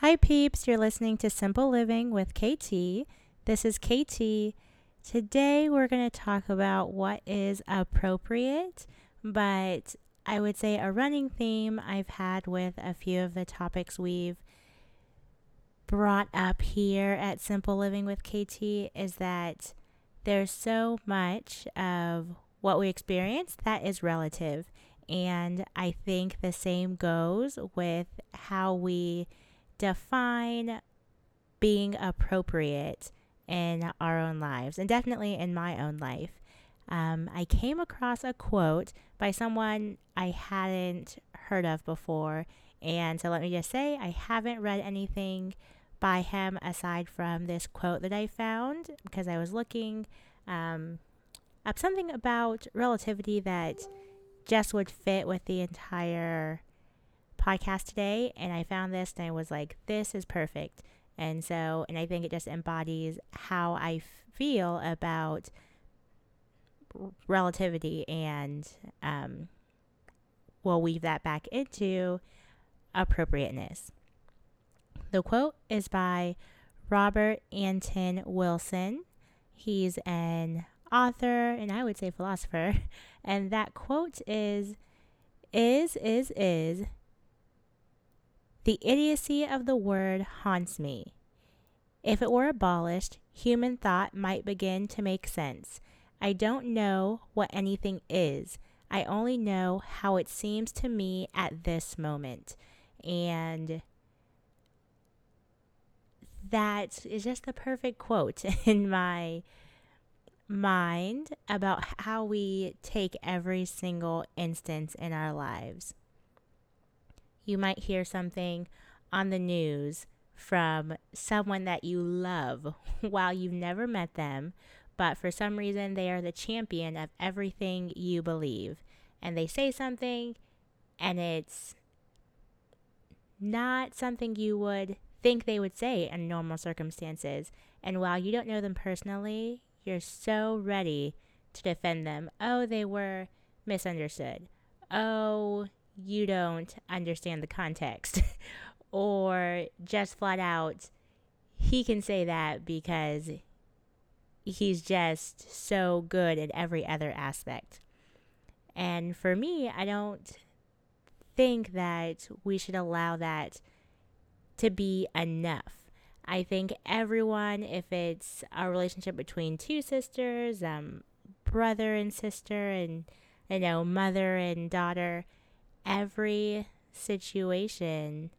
Hi, peeps. You're listening to Simple Living with KT. This is KT. Today, we're going to talk about what is appropriate, but I would say a running theme I've had with a few of the topics we've brought up here at Simple Living with KT is that there's so much of what we experience that is relative. And I think the same goes with how we define being appropriate in our own lives and definitely in my own life. Um, I came across a quote by someone I hadn't heard of before. And so let me just say, I haven't read anything by him aside from this quote that I found because I was looking um, up something about relativity that just would fit with the entire podcast today. And I found this and I was like, this is perfect. And so, and I think it just embodies how I feel about relativity and um, we'll weave that back into appropriateness. The quote is by Robert Anton Wilson. He's an author and I would say philosopher. And that quote is Is, is, is. The idiocy of the word haunts me. If it were abolished, human thought might begin to make sense. I don't know what anything is. I only know how it seems to me at this moment. And that is just the perfect quote in my mind about how we take every single instance in our lives. You might hear something on the news from someone that you love while you've never met them, but for some reason they are the champion of everything you believe. And they say something and it's not something you would think they would say in normal circumstances. And while you don't know them personally, you're so ready to defend them. Oh, they were misunderstood. Oh, you don't understand the context. or just flat out, he can say that because he's just so good at every other aspect. And for me, I don't think that we should allow that to be enough. I think everyone, if it's a relationship between two sisters, um, brother and sister, and you know, mother and daughter, every situation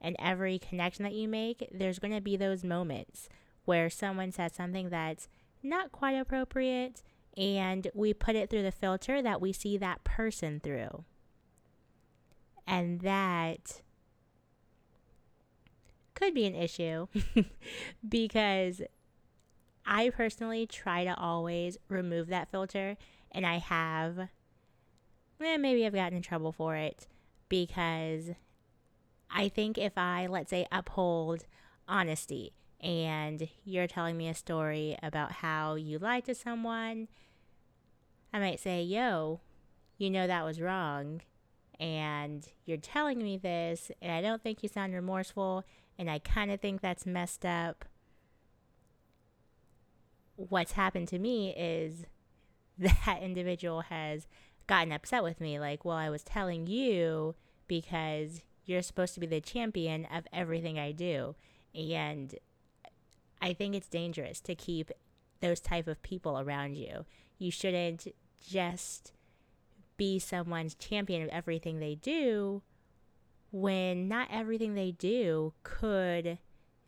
and every connection that you make, there's going to be those moments where someone says something that's not quite appropriate, and we put it through the filter that we see that person through. And that could be an issue because I personally try to always remove that filter, and I have. Eh, maybe I've gotten in trouble for it because I think if I, let's say, uphold honesty and you're telling me a story about how you lied to someone, I might say, Yo, you know that was wrong. And you're telling me this, and I don't think you sound remorseful, and I kind of think that's messed up. What's happened to me is that individual has gotten upset with me. Like, well, I was telling you because you're supposed to be the champion of everything I do. And I think it's dangerous to keep those type of people around you. You shouldn't just be someone's champion of everything they do when not everything they do could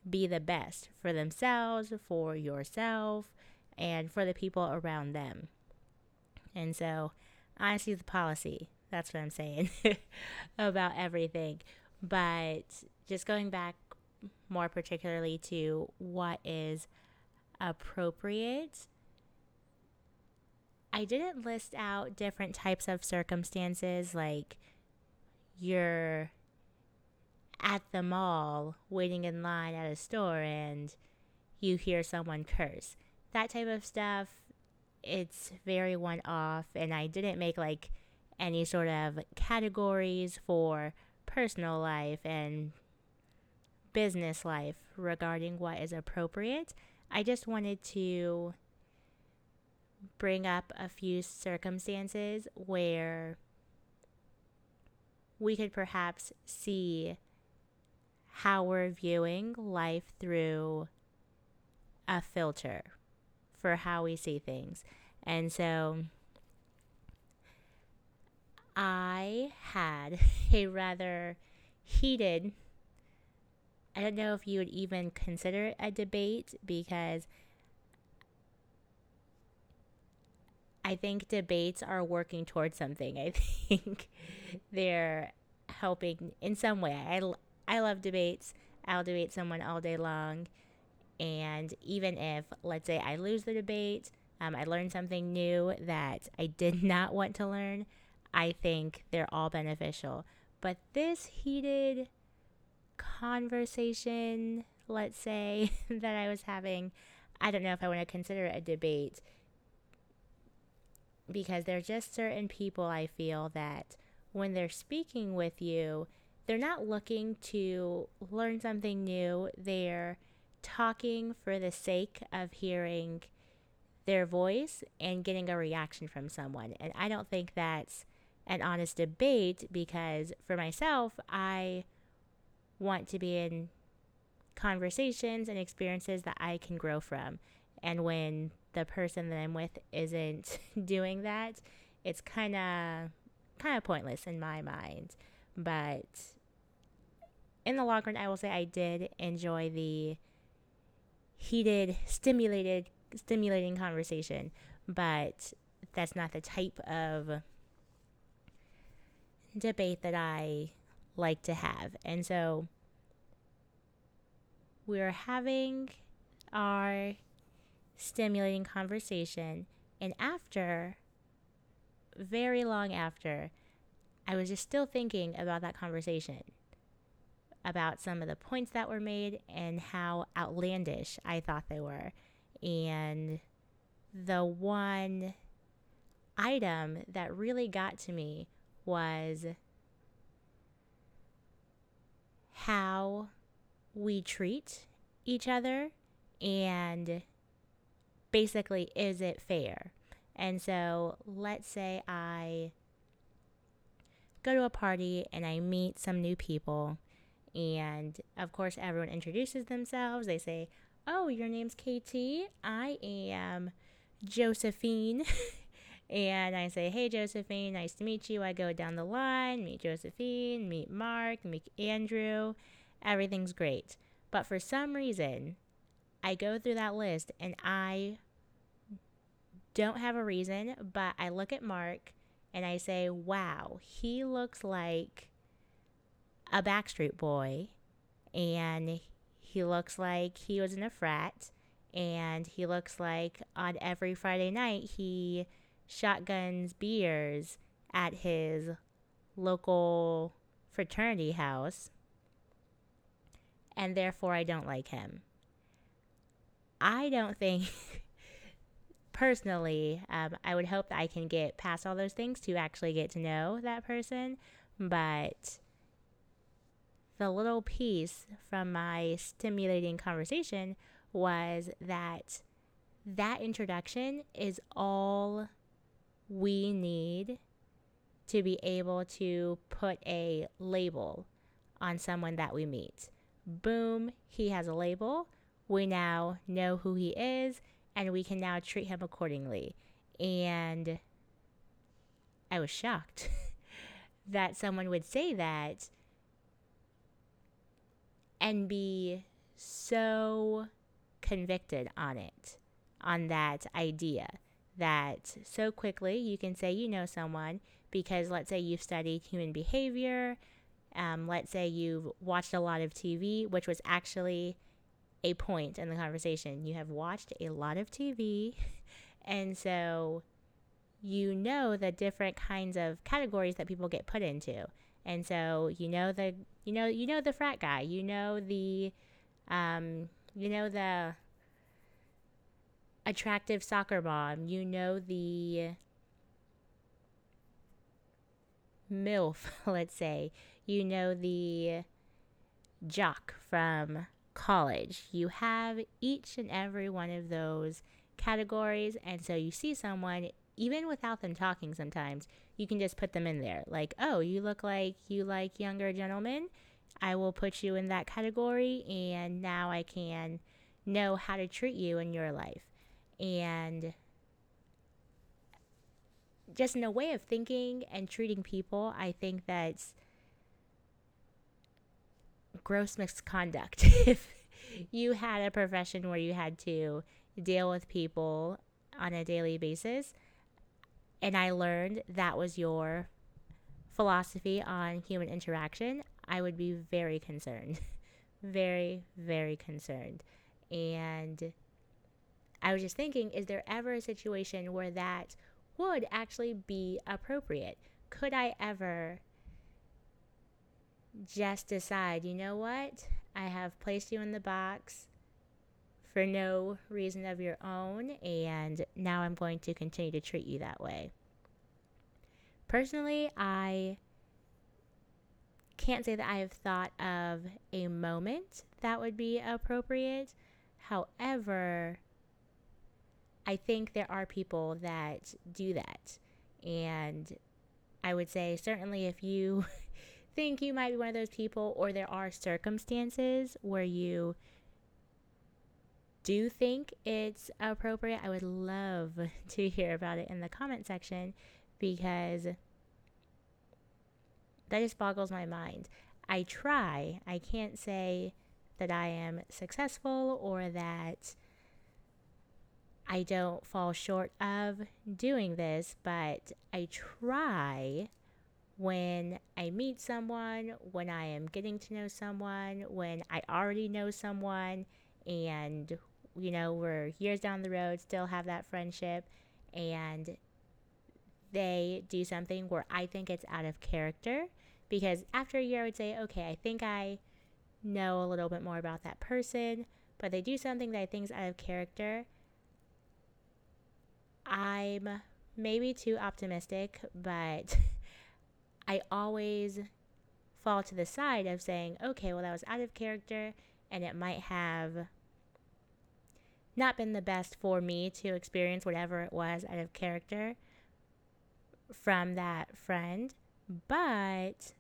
be the best for themselves, for yourself, and for the people around them. And so, honestly, the policy. That's what I'm saying about everything. But just going back more particularly to what is appropriate, I didn't list out different types of circumstances like you're at the mall waiting in line at a store and you hear someone curse. That type of stuff, it's very one off. And I didn't make like any sort of categories for personal life and business life regarding what is appropriate. I just wanted to bring up a few circumstances where we could perhaps see how we're viewing life through a filter for how we see things. And so I had a rather heated, I don't know if you would even consider it a debate because I think debates are working towards something. I think they're helping in some way. I, I love debates. I'll debate someone all day long. And even if, let's say, I lose the debate, um, I learned something new that I did not want to learn, I think they're all beneficial. But this heated conversation, let's say, that I was having, I don't know if I want to consider it a debate because there are just certain people I feel that when they're speaking with you, they're not looking to learn something new. They're talking for the sake of hearing their voice and getting a reaction from someone. And I don't think that's an honest debate because for myself, I want to be in conversations and experiences that I can grow from. And when the person that I'm with isn't doing that, it's kind of kind of pointless in my mind. But in the long run, I will say I did enjoy the heated, stimulated, stimulating conversation, but that's not the type of debate that I like to have. And so we're having our stimulating conversation. And after, very long after, I was just still thinking about that conversation, about some of the points that were made and how outlandish I thought they were. And the one item that really got to me was how we treat each other and basically, is it fair? And so let's say I go to a party and I meet some new people. And of course, everyone introduces themselves. They say, Oh, your name's KT. I am Josephine. and I say, Hey, Josephine, nice to meet you. I go down the line, meet Josephine, meet Mark, meet Andrew. Everything's great. But for some reason, I go through that list and I don't have a reason, but I look at Mark and I say, wow, he looks like a Backstreet Boy and he looks like he was in a frat and he looks like on every Friday night he shotguns beers at his local fraternity house and therefore I don't like him. I don't think, personally, um, I would hope that I can get past all those things to actually get to know that person. But the little piece from my stimulating conversation was that that introduction is all we need to be able to put a label on someone that we meet. Boom, he has a label we now know who he is and we can now treat him accordingly. And I was shocked that someone would say that and be so convicted on it, on that idea that so quickly you can say you know someone because let's say you've studied human behavior, um, let's say you've watched a lot of TV, which was actually a point in the conversation. You have watched a lot of TV, and so you know the different kinds of categories that people get put into. And so you know the you know you know the frat guy, you know the um, you know the attractive soccer mom, you know the MILF, let's say. You know the jock from college. You have each and every one of those categories. And so you see someone, even without them talking sometimes, you can just put them in there. Like, oh, you look like you like younger gentlemen. I will put you in that category. And now I can know how to treat you in your life. And just in a way of thinking and treating people, I think that's gross misconduct. if you had a profession where you had to deal with people on a daily basis, and I learned that was your philosophy on human interaction, I would be very concerned. very, very concerned. And I was just thinking, is there ever a situation where that would actually be appropriate? Could I ever just decide, you know what? I have placed you in the box for no reason of your own, and now I'm going to continue to treat you that way. Personally, I can't say that I have thought of a moment that would be appropriate. However, I think there are people that do that. And I would say, certainly, if you think you might be one of those people, or there are circumstances where you do think it's appropriate, I would love to hear about it in the comment section because that just boggles my mind. I try, I can't say that I am successful or that I don't fall short of doing this, but I try when I meet someone, when I am getting to know someone, when I already know someone, and you know, we're years down the road, still have that friendship, and they do something where I think it's out of character. Because after a year, I would say, okay, I think I know a little bit more about that person, but they do something that I think is out of character. I'm maybe too optimistic, but I always fall to the side of saying, okay, well, that was out of character and it might have not been the best for me to experience whatever it was out of character from that friend, but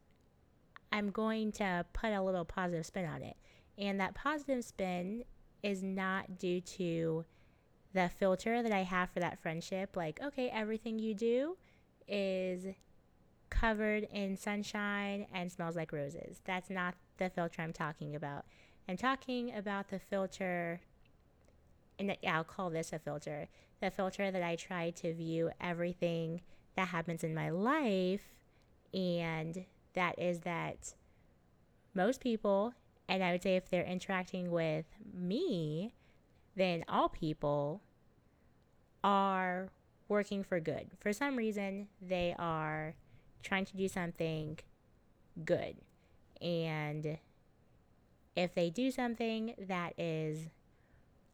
I'm going to put a little positive spin on it. And that positive spin is not due to the filter that I have for that friendship. Like, okay, everything you do is covered in sunshine and smells like roses. That's not the filter I'm talking about. I'm talking about the filter, and I'll call this a filter, the filter that I try to view everything that happens in my life, and that is that most people, and I would say if they're interacting with me, then all people are working for good. For some reason, they are trying to do something good. And if they do something that is,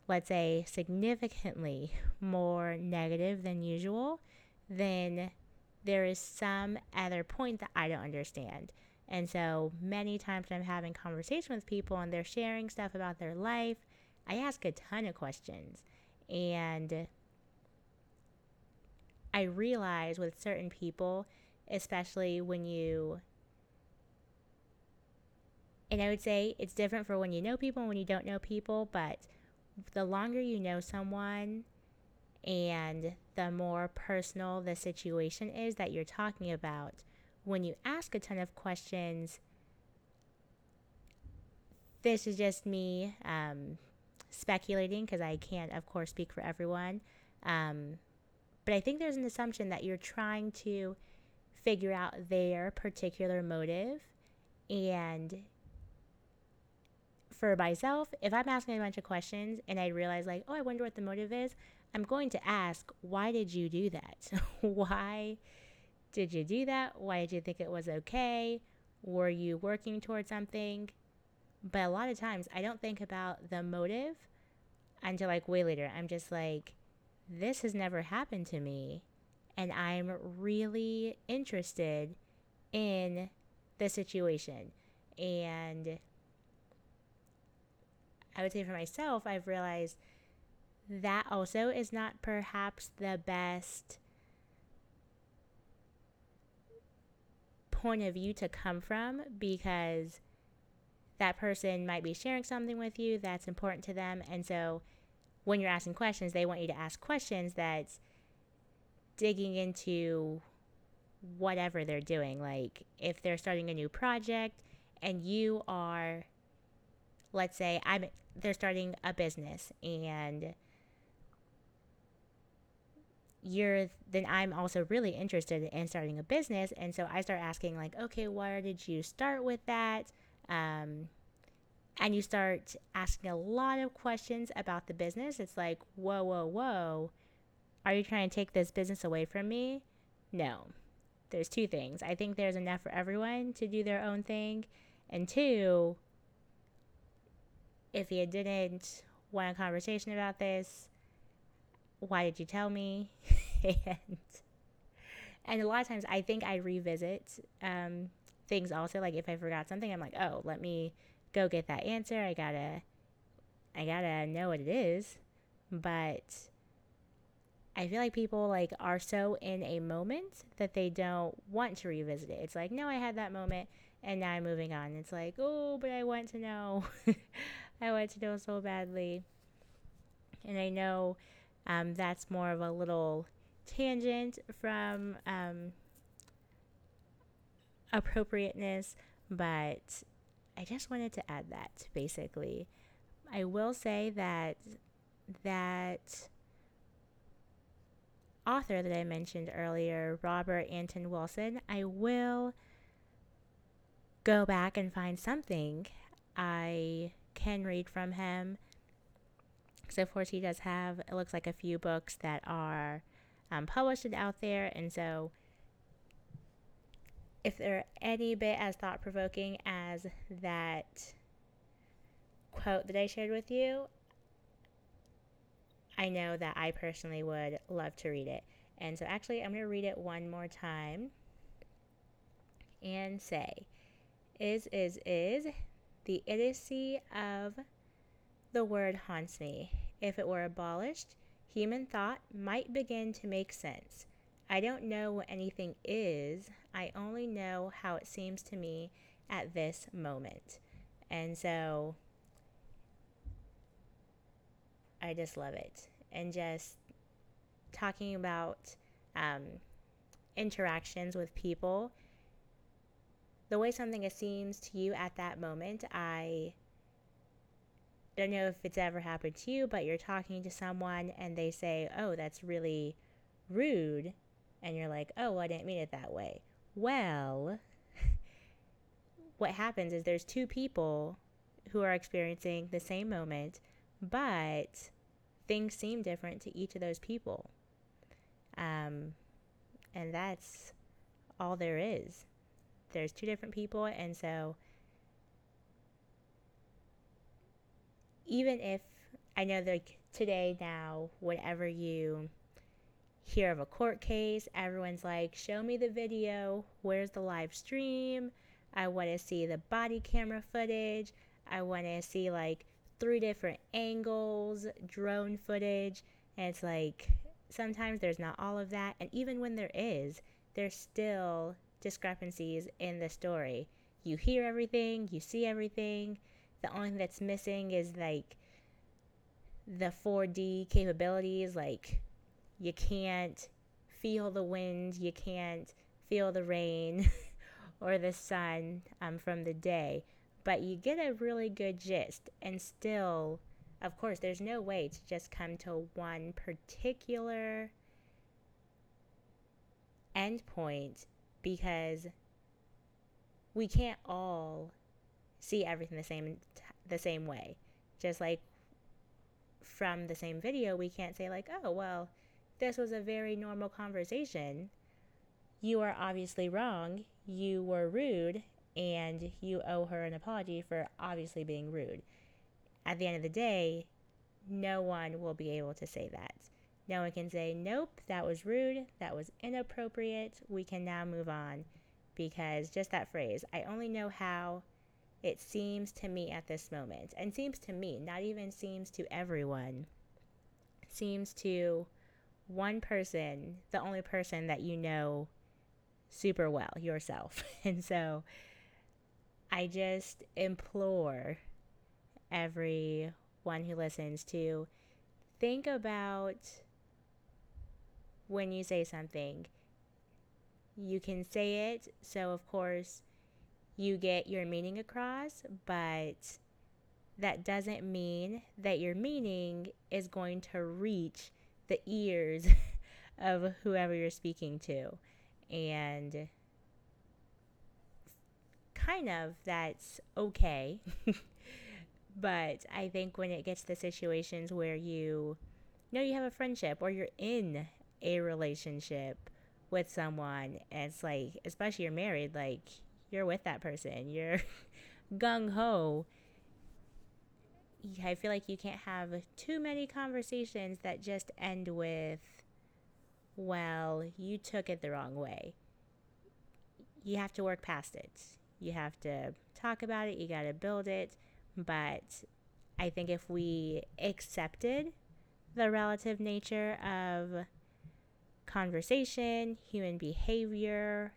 let's say, significantly more negative than usual, then there is some other point that I don't understand. And so many times I'm having conversation with people and they're sharing stuff about their life, I ask a ton of questions. And I realize with certain people, especially when you and I would say it's different for when you know people and when you don't know people, but the longer you know someone and the more personal the situation is that you're talking about, when you ask a ton of questions, this is just me um, speculating because I can't, of course, speak for everyone. Um, but I think there's an assumption that you're trying to figure out their particular motive. And for myself, if I'm asking a bunch of questions and I realize, like, oh, I wonder what the motive is, I'm going to ask, why did you do that? why did you do that? Why did you think it was okay? Were you working towards something? But a lot of times, I don't think about the motive until like way later. I'm just like, this has never happened to me and I'm really interested in the situation. And I would say for myself, I've realized that also is not perhaps the best point of view to come from because that person might be sharing something with you that's important to them. And so when you're asking questions, they want you to ask questions that's digging into whatever they're doing. Like if they're starting a new project and you are, let's say, I'm they're starting a business and you're then I'm also really interested in starting a business. And so I start asking like okay where did you start with that? Um, and you start asking a lot of questions about the business. It's like whoa whoa whoa. Are you trying to take this business away from me? No. There's two things. I think there's enough for everyone to do their own thing. And two if you didn't want a conversation about this why did you tell me? and and a lot of times I think I revisit um, things also. Like if I forgot something, I'm like, oh, let me go get that answer. I gotta, I gotta know what it is. But I feel like people like are so in a moment that they don't want to revisit it. It's like, no, I had that moment and now I'm moving on. It's like, oh, but I want to know. I want to know so badly. And I know um, that's more of a little tangent from um, appropriateness, but I just wanted to add that basically. I will say that that author that I mentioned earlier, Robert Anton Wilson, I will go back and find something I can read from him so, of course, he does have, it looks like a few books that are um, published out there. And so, if they're any bit as thought provoking as that quote that I shared with you, I know that I personally would love to read it. And so, actually, I'm going to read it one more time and say, Is, is, is the idiocy of the word haunts me. If it were abolished, human thought might begin to make sense. I don't know what anything is, I only know how it seems to me at this moment. And so I just love it. And just talking about um, interactions with people, the way something seems to you at that moment, I don't know if it's ever happened to you, but you're talking to someone and they say, Oh, that's really rude. And you're like, Oh, well, I didn't mean it that way. Well, what happens is there's two people who are experiencing the same moment, but things seem different to each of those people. Um, and that's all there is. There's two different people, and so even if I know like today now, whenever you hear of a court case, everyone's like, show me the video. Where's the live stream? I want to see the body camera footage. I want to see like three different angles, drone footage. And it's like sometimes there's not all of that. And even when there is, there's still discrepancies in the story. You hear everything, you see everything, the only thing that's missing is like the 4D capabilities. Like you can't feel the wind, you can't feel the rain or the sun um, from the day, but you get a really good gist. And still, of course, there's no way to just come to one particular endpoint because we can't all see everything the same the same way. Just like from the same video, we can't say like, "Oh, well, this was a very normal conversation. You are obviously wrong. You were rude and you owe her an apology for obviously being rude." At the end of the day, no one will be able to say that. No one can say, nope, that was rude, that was inappropriate, we can now move on. Because just that phrase, I only know how it seems to me at this moment, and seems to me, not even seems to everyone, seems to one person, the only person that you know super well, yourself. And so I just implore everyone who listens to think about when you say something. You can say it, so of course you get your meaning across, but that doesn't mean that your meaning is going to reach the ears of whoever you're speaking to. And kind of that's okay. but I think when it gets to situations where you, you know you have a friendship or you're in a relationship with someone and it's like especially you're married like you're with that person you're gung ho I feel like you can't have too many conversations that just end with well you took it the wrong way. You have to work past it. You have to talk about it you got to build it. But I think if we accepted the relative nature of conversation, human behavior,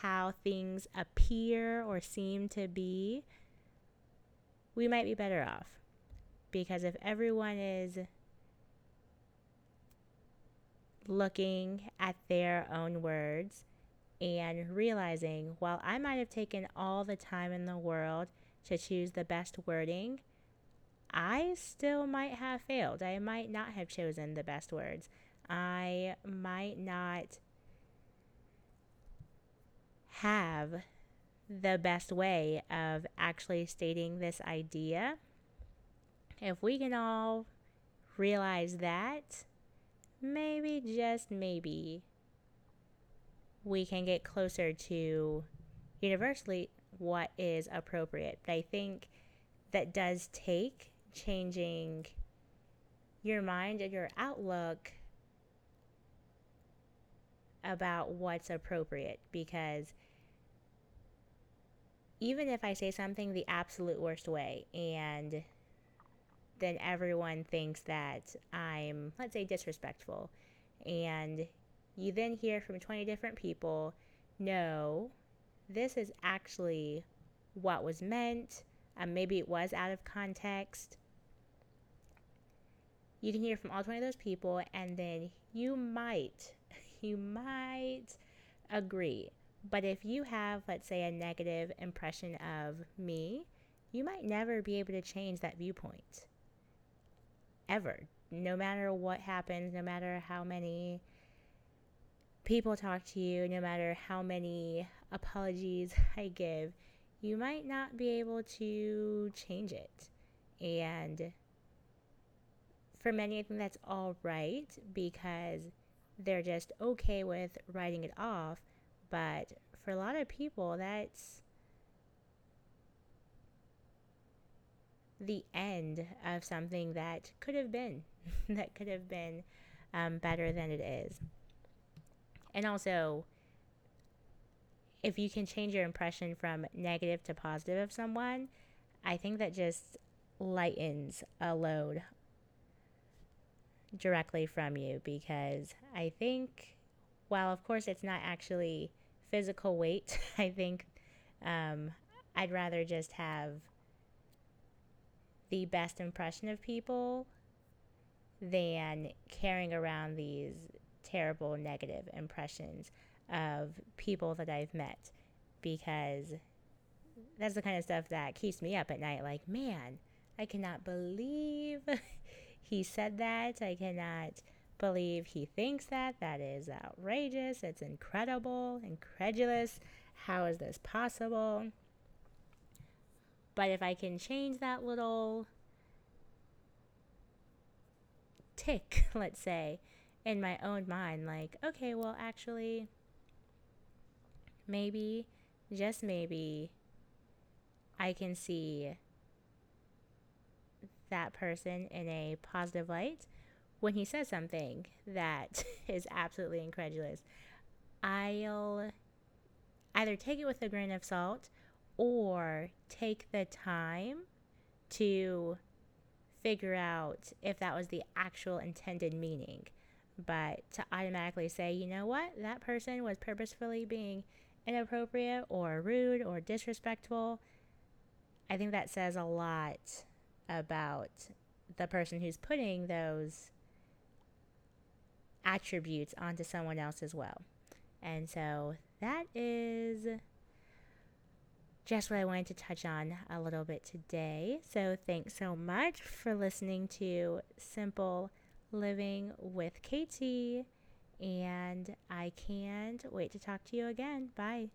how things appear or seem to be, we might be better off. Because if everyone is looking at their own words and realizing, while I might have taken all the time in the world to choose the best wording, I still might have failed. I might not have chosen the best words. I might not have the best way of actually stating this idea. If we can all realize that, maybe, just maybe, we can get closer to universally what is appropriate. But I think that does take changing your mind and your outlook about what's appropriate because even if I say something the absolute worst way and then everyone thinks that I'm, let's say, disrespectful, and you then hear from 20 different people, no, this is actually what was meant. Um, maybe it was out of context. You can hear from all 20 of those people, and then you might you might agree. But if you have, let's say, a negative impression of me, you might never be able to change that viewpoint. Ever. No matter what happens, no matter how many people talk to you, no matter how many apologies I give, you might not be able to change it. And for many, I think that's all right because they're just okay with writing it off. But for a lot of people, that's the end of something that could have been, that could have been um, better than it is. And also, if you can change your impression from negative to positive of someone, I think that just lightens a load directly from you because I think, while of course it's not actually physical weight, I think um, I'd rather just have the best impression of people than carrying around these terrible negative impressions of people that I've met because that's the kind of stuff that keeps me up at night. Like, man, I cannot believe he said that. I cannot believe he thinks that. That is outrageous. It's incredible, incredulous. How is this possible? But if I can change that little tick, let's say, in my own mind, like, okay, well, actually, maybe, just maybe, I can see that person in a positive light when he says something that is absolutely incredulous. I'll either take it with a grain of salt or take the time to figure out if that was the actual intended meaning. But to automatically say, you know what, that person was purposefully being inappropriate or rude or disrespectful, I think that says a lot about the person who's putting those attributes onto someone else as well. And so that is just what I wanted to touch on a little bit today. So thanks so much for listening to Simple Living with KT. And I can't wait to talk to you again. Bye.